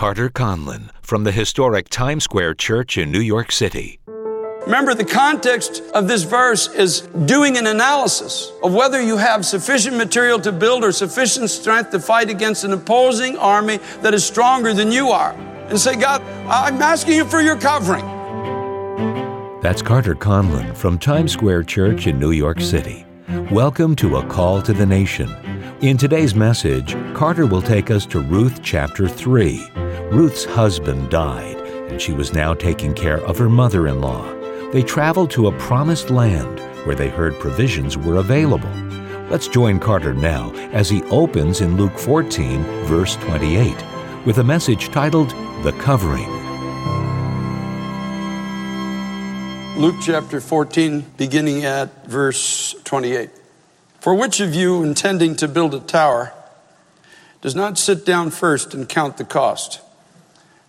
Carter Conlon from the historic Times Square Church in New York City. Remember, the context of this verse is doing an analysis of whether you have sufficient material to build or sufficient strength to fight against an opposing army that is stronger than you are. And say, God, I'm asking you for your covering. That's Carter Conlon from Times Square Church in New York City. Welcome to A Call to the Nation. In today's message, Carter will take us to Ruth chapter 3. Ruth's husband died, and she was now taking care of her mother in law they traveled to a promised land where they heard provisions were available. Let's join Carter now as he opens in Luke 14, verse 28, with a message titled The Covering. Luke chapter 14, beginning at verse 28. For which of you, intending to build a tower, does not sit down first and count the cost,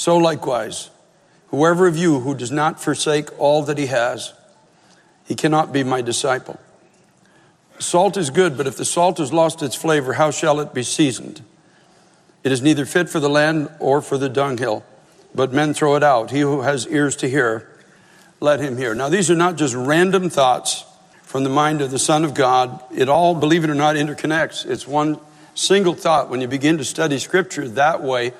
So likewise, Whoever of you who does not forsake all that he has, he cannot be my disciple. Salt is good, but if the salt has lost its flavor, how shall it be seasoned? It is neither fit for the land or for the dunghill, but men throw it out. He who has ears to hear, let him hear. Now, these are not just random thoughts from the mind of the Son of God. It all, believe it or not, interconnects. It's one single thought. When you begin to study Scripture that way,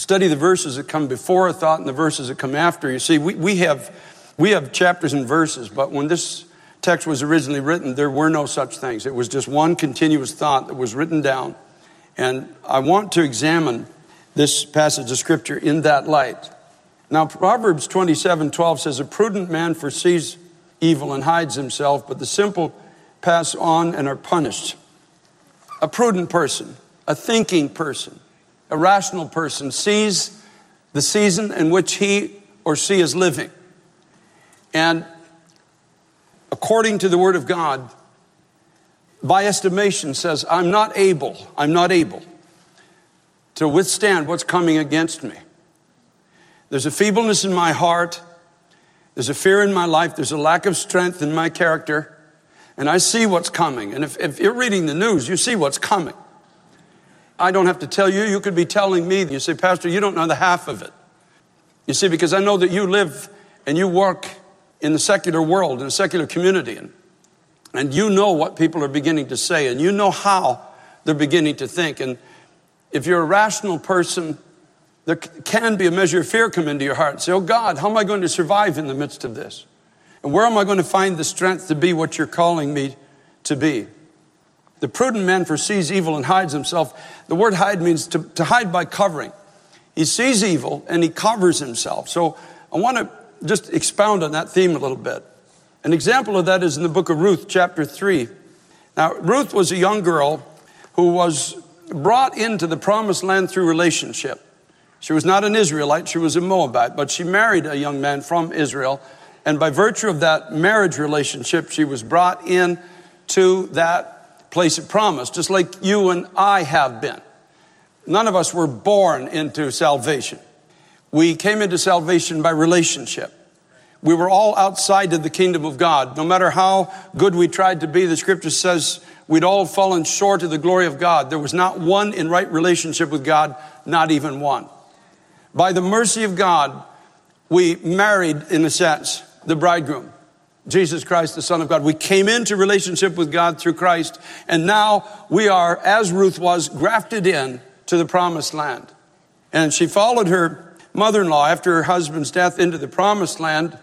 study the verses that come before a thought and the verses that come after. You see, we, we, have, we have chapters and verses, but when this text was originally written, there were no such things. It was just one continuous thought that was written down. And I want to examine this passage of scripture in that light. Now, Proverbs 27 12 says, A prudent man foresees evil and hides himself, but the simple pass on and are punished. A prudent person, a thinking person, a rational person sees the season in which he or she is living. And according to the Word of God, by estimation says, I'm not able, I'm not able to withstand what's coming against me. There's a feebleness in my heart. There's a fear in my life. There's a lack of strength in my character. And I see what's coming. And if, if you're reading the news, you see what's coming. I don't have to tell you. You could be telling me. You say, Pastor, you don't know the half of it. You see, because I know that you live and you work in the secular world, in a secular community, and, and you know what people are beginning to say, and you know how they're beginning to think. And if you're a rational person, there can be a measure of fear come into your heart. Say, Oh God, how am I going to survive in the midst of this? And where am I going to find the strength to be what you're calling me to be? The prudent man foresees evil and hides himself. The word hide means to, to hide by covering. He sees evil and he covers himself. So I want to just expound on that theme a little bit. An example of that is in the book of Ruth, chapter 3. Now, Ruth was a young girl who was brought into the promised land through relationship. She was not an Israelite, she was a Moabite, but she married a young man from Israel. And by virtue of that marriage relationship, she was brought in to that place of promise, just like you and I have been. None of us were born into salvation. We came into salvation by relationship. We were all outside of the kingdom of God. No matter how good we tried to be, the scripture says we'd all fallen short of the glory of God. There was not one in right relationship with God, not even one. By the mercy of God, we married, in a sense, the bridegroom. Jesus Christ, the Son of God. We came into relationship with God through Christ, and now we are, as Ruth was, grafted in to the promised land. And she followed her mother in law after her husband's death into the promised land.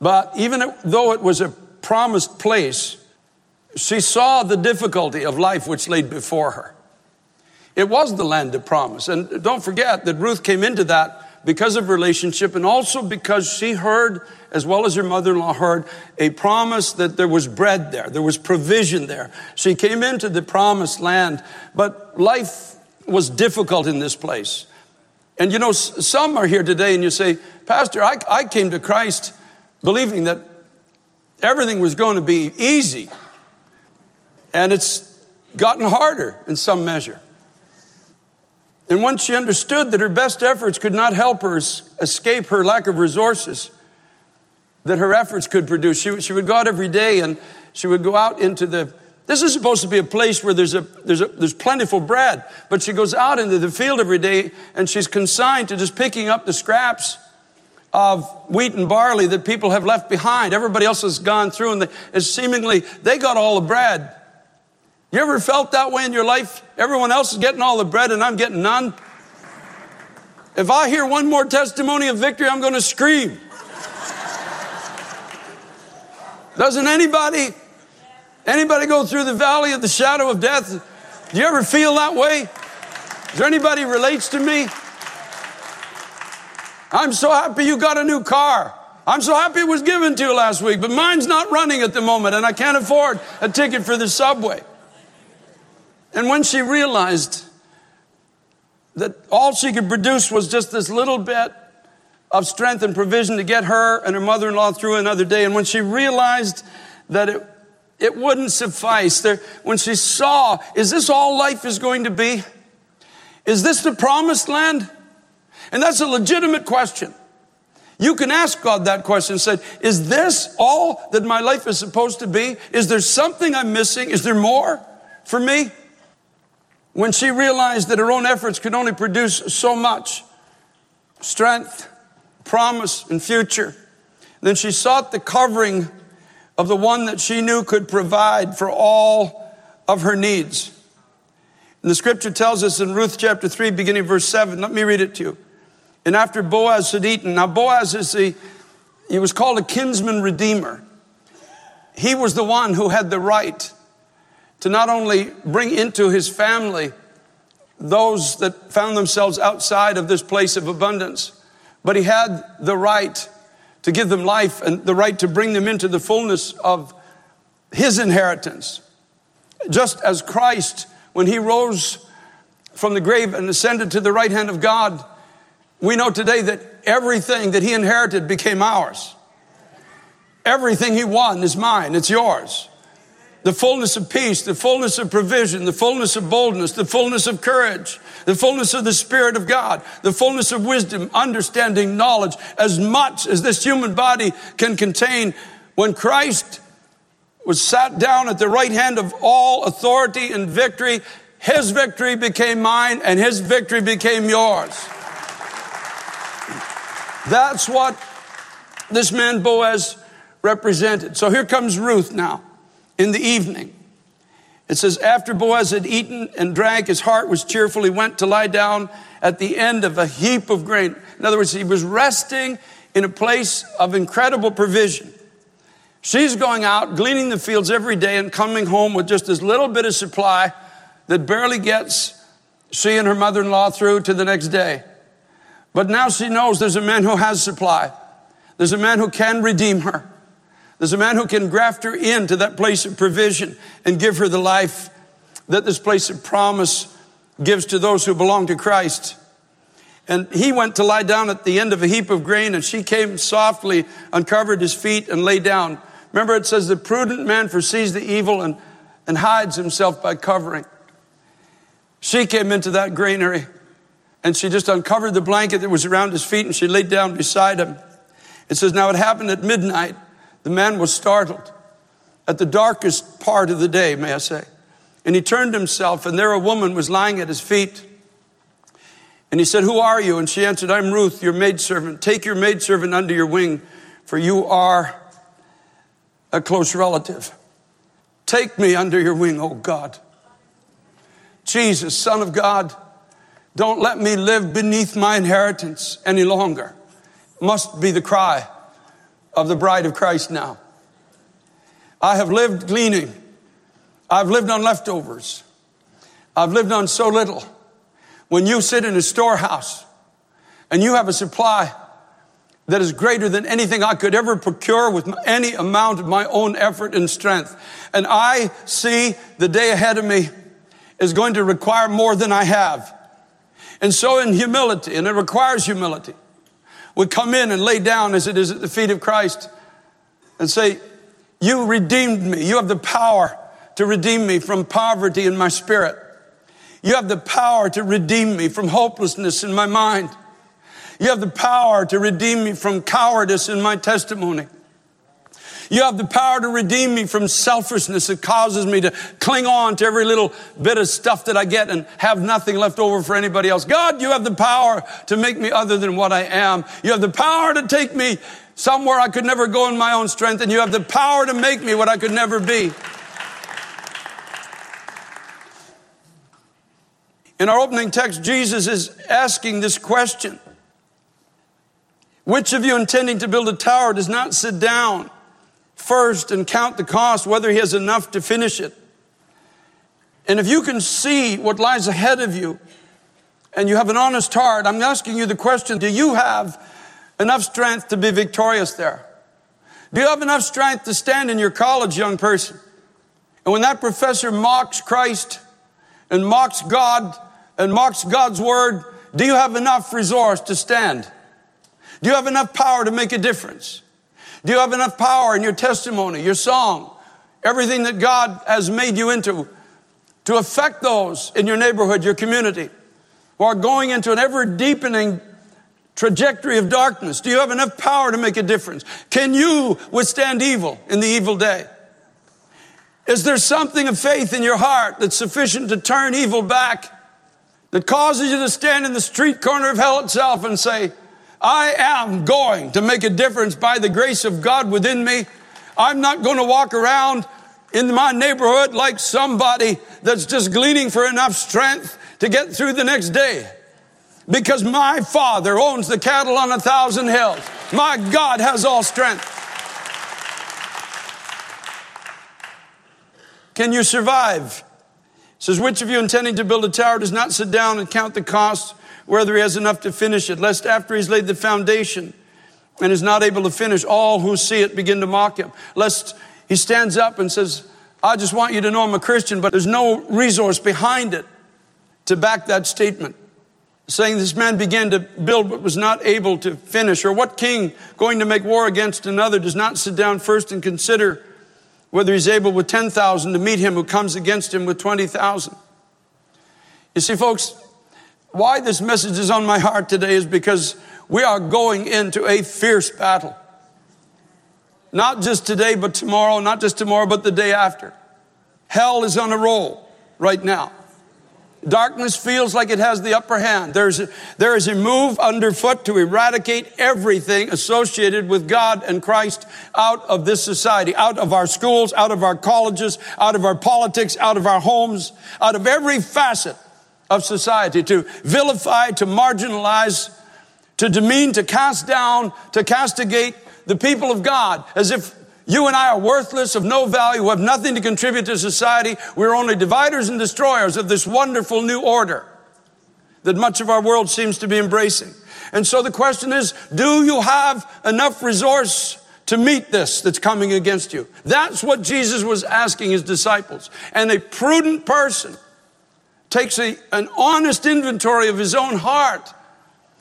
But even though it was a promised place, she saw the difficulty of life which laid before her. It was the land of promise. And don't forget that Ruth came into that because of relationship and also because she heard, as well as her mother in law heard, a promise that there was bread there, there was provision there. She came into the promised land, but life was difficult in this place. And you know, some are here today and you say, Pastor, I, I came to Christ believing that everything was going to be easy. And it's gotten harder in some measure. And once she understood that her best efforts could not help her escape her lack of resources that her efforts could produce, she, she would go out every day and she would go out into the this is supposed to be a place where there's a, there's a, there's plentiful bread, but she goes out into the field every day and she's consigned to just picking up the scraps of wheat and barley that people have left behind. Everybody else has gone through and they, seemingly they got all the bread. You ever felt that way in your life? Everyone else is getting all the bread and I'm getting none. If I hear one more testimony of victory, I'm going to scream. Doesn't anybody Anybody go through the valley of the shadow of death? Do you ever feel that way? Is there anybody relates to me? I'm so happy you got a new car. I'm so happy it was given to you last week, but mine's not running at the moment and I can't afford a ticket for the subway. And when she realized that all she could produce was just this little bit of strength and provision to get her and her mother in law through another day, and when she realized that it it wouldn't suffice. There, when she saw, is this all life is going to be? Is this the promised land? And that's a legitimate question. You can ask God that question say, is this all that my life is supposed to be? Is there something I'm missing? Is there more for me? When she realized that her own efforts could only produce so much strength, promise, and future, then she sought the covering of the one that she knew could provide for all of her needs. And the scripture tells us in Ruth chapter 3, beginning verse 7, let me read it to you. And after Boaz had eaten, now Boaz is the, he was called a kinsman redeemer. He was the one who had the right to not only bring into his family those that found themselves outside of this place of abundance, but he had the right to give them life and the right to bring them into the fullness of his inheritance. Just as Christ, when he rose from the grave and ascended to the right hand of God, we know today that everything that he inherited became ours. Everything he won is mine, it's yours the fullness of peace, the fullness of provision, the fullness of boldness, the fullness of courage, the fullness of the Spirit of God, the fullness of wisdom, understanding, knowledge, as much as this human body can contain. When Christ was sat down at the right hand of all authority and victory, his victory became mine and his victory became yours. That's what this man Boaz represented. So here comes Ruth now in the evening. It says, After Boaz had eaten and drank, his heart was cheerful. He went to lie down at the end of a heap of grain. In other words, he was resting in a place of incredible provision. She's going out, gleaning the fields every day and coming home with just this little bit of supply that barely gets she and her mother in law through to the next day. But now she knows there's a man who has supply. There's a man who can redeem her. There's a man who can graft her into that place of provision and give her the life that this place of promise gives to those who belong to Christ. And he went to lie down at the end of a heap of grain, and she came softly, uncovered his feet, and lay down. Remember, it says, The prudent man foresees the evil and, and hides himself by covering. She came into that granary, and she just uncovered the blanket that was around his feet, and she laid down beside him. It says, Now it happened at midnight the man was startled at the darkest part of the day, may I say. And he turned himself, and there a woman was lying at his feet. And he said, Who are you? And she answered, I'm Ruth, your maidservant. Take your maidservant under your wing, for you are a close relative. Take me under your wing, oh God. Jesus, Son of God, don't let me live beneath my inheritance any longer. Must be the cry of the bride of Christ now. I have lived gleaning. I've lived on leftovers. I've lived on so little. When you sit in a storehouse and you have a supply that is greater than anything I could ever procure with any amount of my own effort and strength, and I see the day ahead of me is going to require more than I have. And so in humility, and it requires humility, we come in and lay down as it is at the feet of Christ and say, you redeemed me. You have the power to redeem me from poverty in my spirit. You have the power to redeem me from hopelessness in my mind. You have the power to redeem me from cowardice in my testimony. You have the power to redeem me from selfishness that causes me to cling on to every little bit of stuff that I get and have nothing left over for anybody else. God, you have the power to make me other than what I am. You have the power to take me somewhere I could never go in my own strength, and you have the power to make me what I could never be. In our opening text, Jesus is asking this question Which of you intending to build a tower does not sit down first and count the cost, whether he has enough to finish it? And if you can see what lies ahead of you and you have an honest heart, I'm asking you the question Do you have enough strength to be victorious there? Do you have enough strength to stand in your college, young person? And when that professor mocks Christ and mocks God, and mocks God's word, do you have enough resource to stand? Do you have enough power to make a difference? Do you have enough power in your testimony, your song, everything that God has made you into to affect those in your neighborhood, your community, who are going into an ever deepening trajectory of darkness? Do you have enough power to make a difference? Can you withstand evil in the evil day? Is there something of faith in your heart that's sufficient to turn evil back that causes you to stand in the street corner of hell itself and say, I am going to make a difference by the grace of God within me. I'm not going to walk around in my neighborhood like somebody that's just gleaning for enough strength to get through the next day. Because my Father owns the cattle on a thousand hills. My God has all strength. Can you survive? says, Which of you intending to build a tower does not sit down and count the cost, whether he has enough to finish it, lest after he's laid the foundation and is not able to finish, all who see it begin to mock him. Lest he stands up and says, I just want you to know I'm a Christian, but there's no resource behind it to back that statement. Saying this man began to build but was not able to finish. Or what king going to make war against another does not sit down first and consider whether he's able with 10,000 to meet him who comes against him with 20,000. You see, folks, why this message is on my heart today is because we are going into a fierce battle. Not just today, but tomorrow, not just tomorrow, but the day after. Hell is on a roll right now. Darkness feels like it has the upper hand. There's a, there is a move underfoot to eradicate everything associated with God and Christ out of this society, out of our schools, out of our colleges, out of our politics, out of our homes, out of every facet of society to vilify, to marginalize, to demean, to cast down, to castigate the people of God as if you and I are worthless, of no value, have nothing to contribute to society. We're only dividers and destroyers of this wonderful new order that much of our world seems to be embracing. And so the question is, do you have enough resource to meet this that's coming against you? That's what Jesus was asking his disciples. And a prudent person takes a, an honest inventory of his own heart.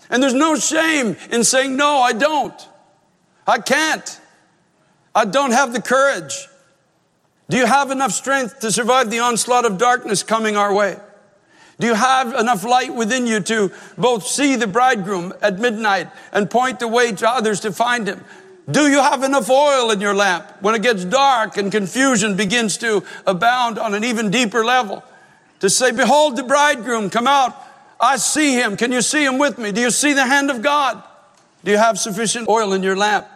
And there's no shame in saying, no, I don't. I can't. I don't have the courage. Do you have enough strength to survive the onslaught of darkness coming our way? Do you have enough light within you to both see the bridegroom at midnight and point the way to others to find him? Do you have enough oil in your lamp when it gets dark and confusion begins to abound on an even deeper level? To say, Behold the bridegroom, come out. I see him. Can you see him with me? Do you see the hand of God? Do you have sufficient oil in your lamp?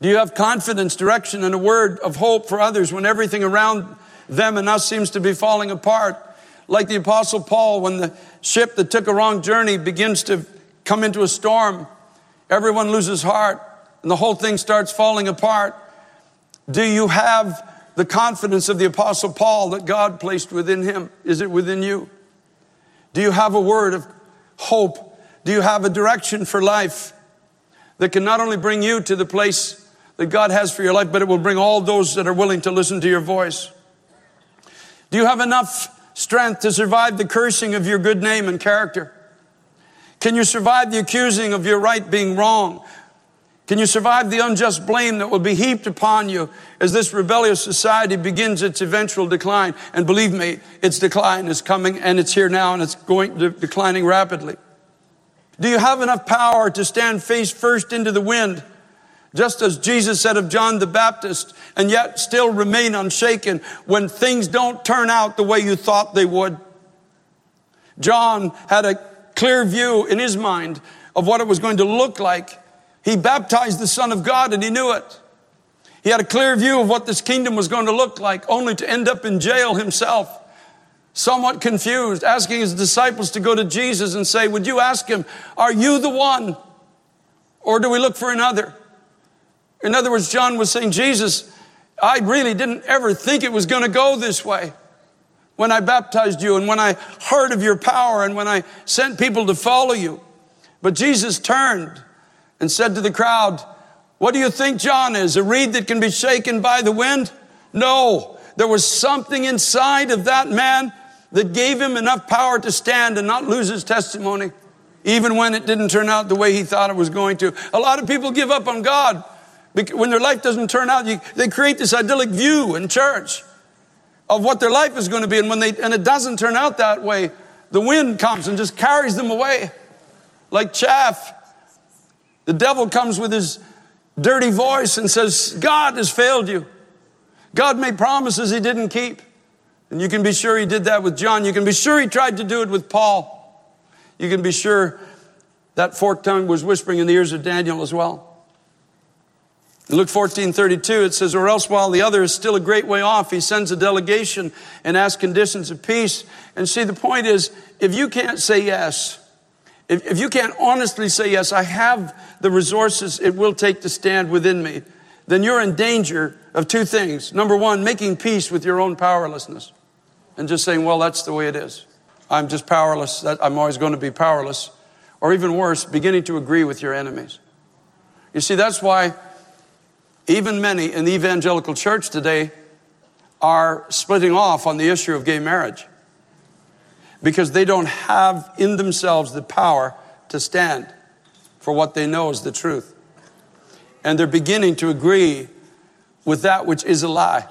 Do you have confidence, direction, and a word of hope for others when everything around them and us seems to be falling apart? Like the Apostle Paul, when the ship that took a wrong journey begins to come into a storm, everyone loses heart and the whole thing starts falling apart. Do you have the confidence of the Apostle Paul that God placed within him? Is it within you? Do you have a word of hope? Do you have a direction for life that can not only bring you to the place that God has for your life, but it will bring all those that are willing to listen to your voice. Do you have enough strength to survive the cursing of your good name and character? Can you survive the accusing of your right being wrong? Can you survive the unjust blame that will be heaped upon you as this rebellious society begins its eventual decline? And believe me, its decline is coming and it's here now and it's going declining rapidly. Do you have enough power to stand face first into the wind? Just as Jesus said of John the Baptist, and yet still remain unshaken when things don't turn out the way you thought they would. John had a clear view in his mind of what it was going to look like he baptized the Son of God and he knew it. He had a clear view of what this kingdom was going to look like, only to end up in jail himself, somewhat confused, asking his disciples to go to Jesus and say, Would you ask him, Are you the one? Or do we look for another? In other words, John was saying, Jesus, I really didn't ever think it was going to go this way when I baptized you and when I heard of your power and when I sent people to follow you. But Jesus turned and said to the crowd, What do you think John is? A reed that can be shaken by the wind? No, there was something inside of that man that gave him enough power to stand and not lose his testimony, even when it didn't turn out the way he thought it was going to. A lot of people give up on God when their life doesn't turn out. They create this idyllic view in church of what their life is going to be, and when they and it doesn't turn out that way, the wind comes and just carries them away like chaff. The devil comes with his dirty voice and says, God has failed you. God made promises he didn't keep. And you can be sure he did that with John. You can be sure he tried to do it with Paul. You can be sure that forked tongue was whispering in the ears of Daniel as well. In Luke 14, 32, it says, Or else while the other is still a great way off, he sends a delegation and asks conditions of peace. And see, the point is, if you can't say yes, if, if you can't honestly say, Yes, I have the resources it will take to stand within me, then you're in danger of two things. Number one, making peace with your own powerlessness and just saying, Well, that's the way it is. I'm just powerless. I'm always going to be powerless. Or even worse, beginning to agree with your enemies. You see, that's why even many in the evangelical church today are splitting off on the issue of gay marriage because they don't have in themselves the power to stand for what they know is the truth. And they're beginning to agree with that which is a lie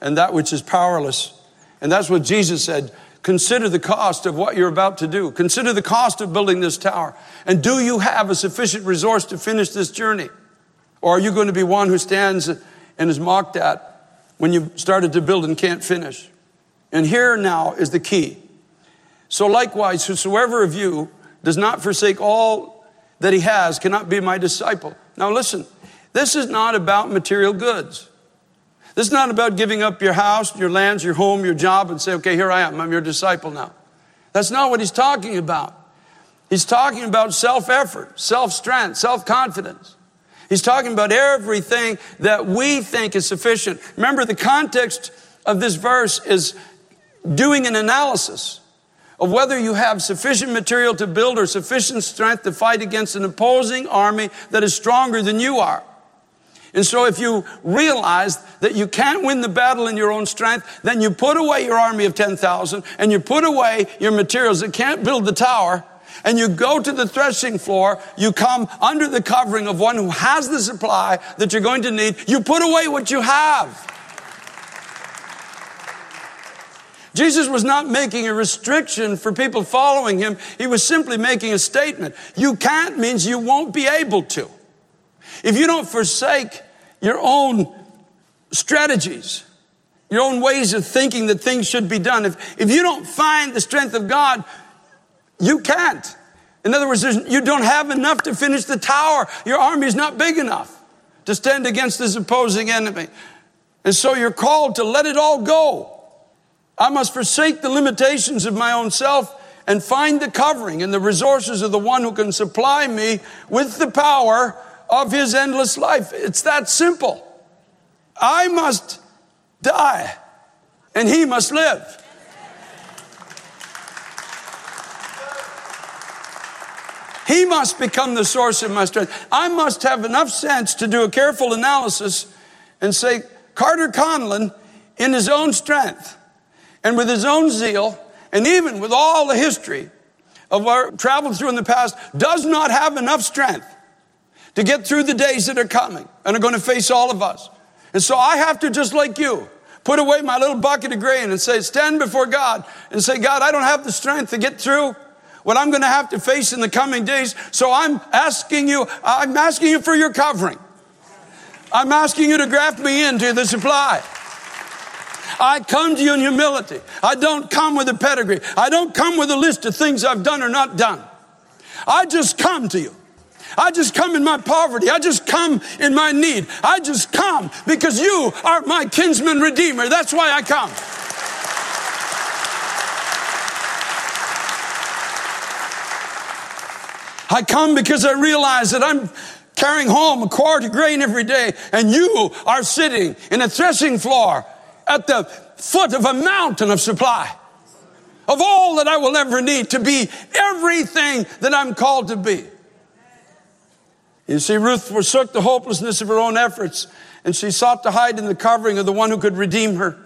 and that which is powerless. And that's what Jesus said. Consider the cost of what you're about to do. Consider the cost of building this tower. And do you have a sufficient resource to finish this journey? Or are you going to be one who stands and is mocked at when you started to build and can't finish? And here now is the key. So likewise, whosoever of you does not forsake all that he has cannot be my disciple. Now listen, this is not about material goods. This is not about giving up your house, your lands, your home, your job, and say, okay, here I am, I'm your disciple now. That's not what he's talking about. He's talking about self effort, self strength, self confidence. He's talking about everything that we think is sufficient. Remember, the context of this verse is doing an analysis of whether you have sufficient material to build or sufficient strength to fight against an opposing army that is stronger than you are. And so if you realize that you can't win the battle in your own strength, then you put away your army of 10,000 and you put away your materials that can't build the tower and you go to the threshing floor, you come under the covering of one who has the supply that you're going to need, you put away what you have. Jesus was not making a restriction for people following him. He was simply making a statement. You can't means you won't be able to. If you don't forsake your own strategies, your own ways of thinking that things should be done, if, if you don't find the strength of God, you can't. In other words, you don't have enough to finish the tower. Your army is not big enough to stand against this opposing enemy. And so you're called to let it all go I must forsake the limitations of my own self and find the covering and the resources of the one who can supply me with the power of his endless life. It's that simple. I must die and he must live. He must become the source of my strength. I must have enough sense to do a careful analysis and say, Carter Conlon, in his own strength, and with his own zeal, and even with all the history of our traveled through in the past does not have enough strength to get through the days that are coming and are going to face all of us. And so I have to, just like you, put away my little bucket of grain and say, stand before God and say, God, I don't have the strength to get through what I'm going to have to face in the coming days. So I'm asking you, I'm asking you for your covering. I'm asking you to graft me into the supply. I come to you in humility. I don't come with a pedigree. I don't come with a list of things I've done or not done. I just come to you. I just come in my poverty. I just come in my need. I just come because you are my kinsman redeemer. That's why I come. I come because I realize that I'm carrying home a quart of grain every day, and you are sitting in a threshing floor at the foot of a mountain of supply of all that I will ever need to be everything that I'm called to be. You see, Ruth forsook the hopelessness of her own efforts and she sought to hide in the covering of the one who could redeem her.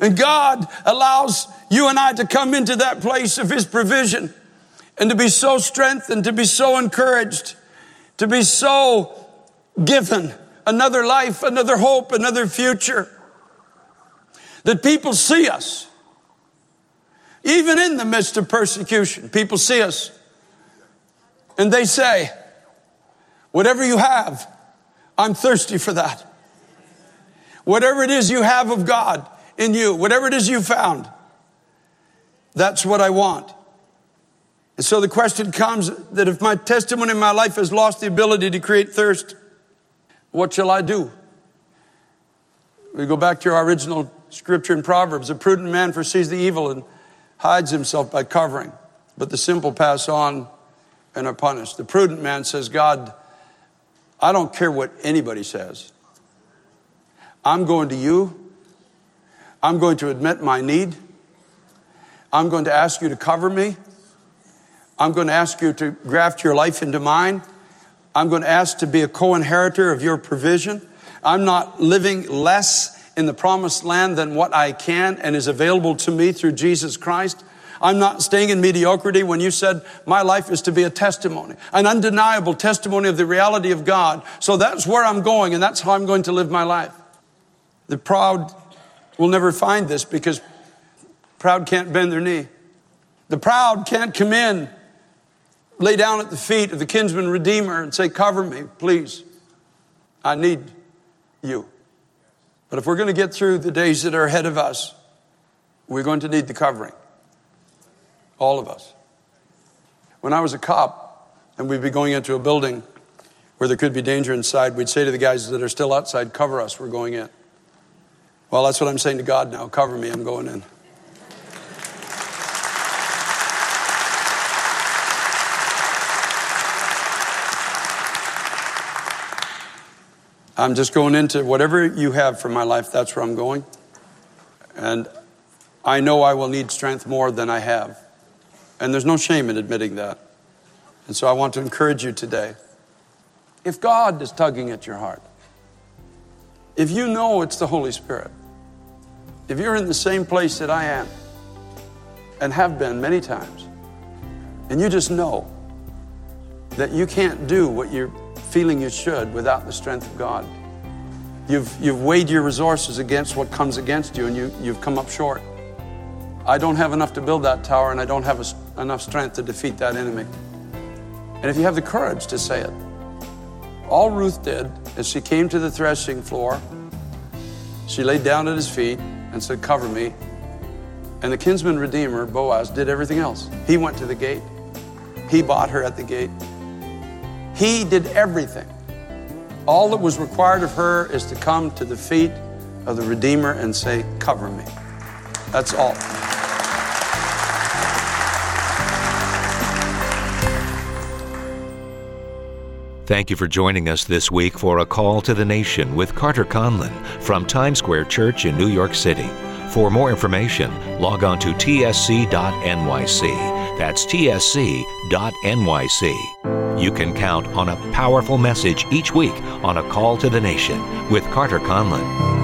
And God allows you and I to come into that place of His provision and to be so strengthened, to be so encouraged, to be so given another life, another hope, another future. That people see us. Even in the midst of persecution, people see us and they say, Whatever you have, I'm thirsty for that. Whatever it is you have of God in you, whatever it is you found, that's what I want. And so the question comes that if my testimony in my life has lost the ability to create thirst, what shall I do? We go back to our original scripture in Proverbs. A prudent man foresees the evil and hides himself by covering, but the simple pass on and are punished. The prudent man says, God, I don't care what anybody says. I'm going to you. I'm going to admit my need. I'm going to ask you to cover me. I'm going to ask you to graft your life into mine. I'm going to ask to be a co inheritor of your provision. I'm not living less in the promised land than what I can and is available to me through Jesus Christ. I'm not staying in mediocrity when you said my life is to be a testimony, an undeniable testimony of the reality of God. So that's where I'm going and that's how I'm going to live my life. The proud will never find this because proud can't bend their knee. The proud can't come in, lay down at the feet of the kinsman redeemer and say, Cover me, please. I need you. But if we're going to get through the days that are ahead of us, we're going to need the covering. All of us. When I was a cop and we'd be going into a building where there could be danger inside, we'd say to the guys that are still outside, cover us, we're going in. Well, that's what I'm saying to God now cover me, I'm going in. I'm just going into whatever you have for my life, that's where I'm going. And I know I will need strength more than I have. And there's no shame in admitting that. And so I want to encourage you today. If God is tugging at your heart, if you know it's the Holy Spirit, if you're in the same place that I am and have been many times, and you just know that you can't do what you're feeling you should without the strength of God, you've, you've weighed your resources against what comes against you and you, you've come up short. I don't have enough to build that tower and I don't have a, enough strength to defeat that enemy. And if you have the courage to say it, all Ruth did is she came to the threshing floor, she laid down at his feet and said, Cover me. And the kinsman redeemer, Boaz, did everything else. He went to the gate, he bought her at the gate, he did everything. All that was required of her is to come to the feet of the Redeemer and say, Cover me. That's all. Thank you for joining us this week for A Call to the Nation with Carter Conlon from Times Square Church in New York City. For more information, log on to tsc.nyc. That's tsc.nyc. You can count on a powerful message each week on A Call to the Nation with Carter Conlon.